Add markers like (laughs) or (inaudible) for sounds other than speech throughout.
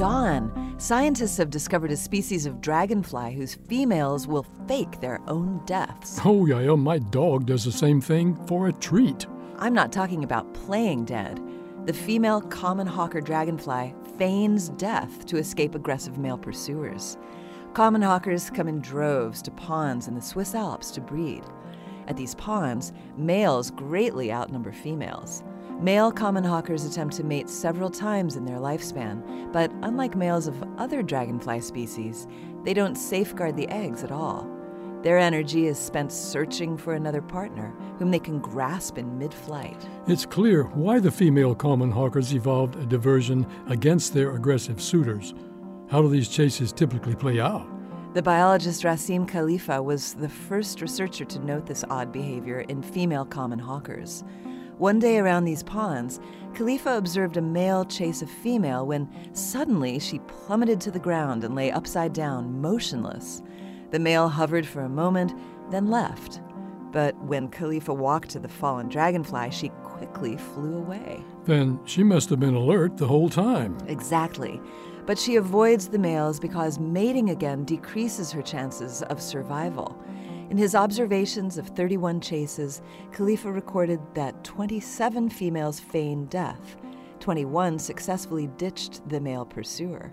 Don, scientists have discovered a species of dragonfly whose females will fake their own deaths. (laughs) Oh, yeah, my dog does the same thing for a treat. I'm not talking about playing dead. The female common hawker dragonfly feigns death to escape aggressive male pursuers. Common hawkers come in droves to ponds in the Swiss Alps to breed. At these ponds, males greatly outnumber females. Male common hawkers attempt to mate several times in their lifespan, but unlike males of other dragonfly species, they don't safeguard the eggs at all. Their energy is spent searching for another partner whom they can grasp in mid flight. It's clear why the female common hawkers evolved a diversion against their aggressive suitors. How do these chases typically play out? The biologist Rassim Khelifa was the first researcher to note this odd behavior in female common hawkers. One day around these ponds, Khelifa observed a male chase a female when suddenly she plummeted to the ground and lay upside down, motionless. The male hovered for a moment, then left. But when Khelifa walked to the fallen dragonfly, she quickly flew away. Then she must have been alert the whole time. Exactly. But she avoids the males because mating again decreases her chances of survival. In his observations of 31 chases, Khelifa recorded that 27 females feigned death. 21 successfully ditched the male pursuer.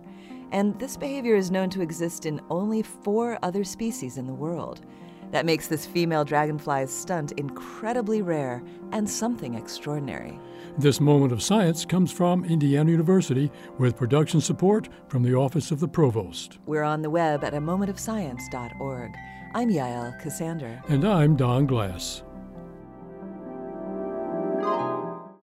And this behavior is known to exist in only four other species in the world. That makes this female dragonfly's stunt incredibly rare and something extraordinary. This moment of science comes from Indiana University with production support from the Office of the Provost. We're on the web at a momentofscience.org. I'm Yael Ksander. And I'm Don Glass.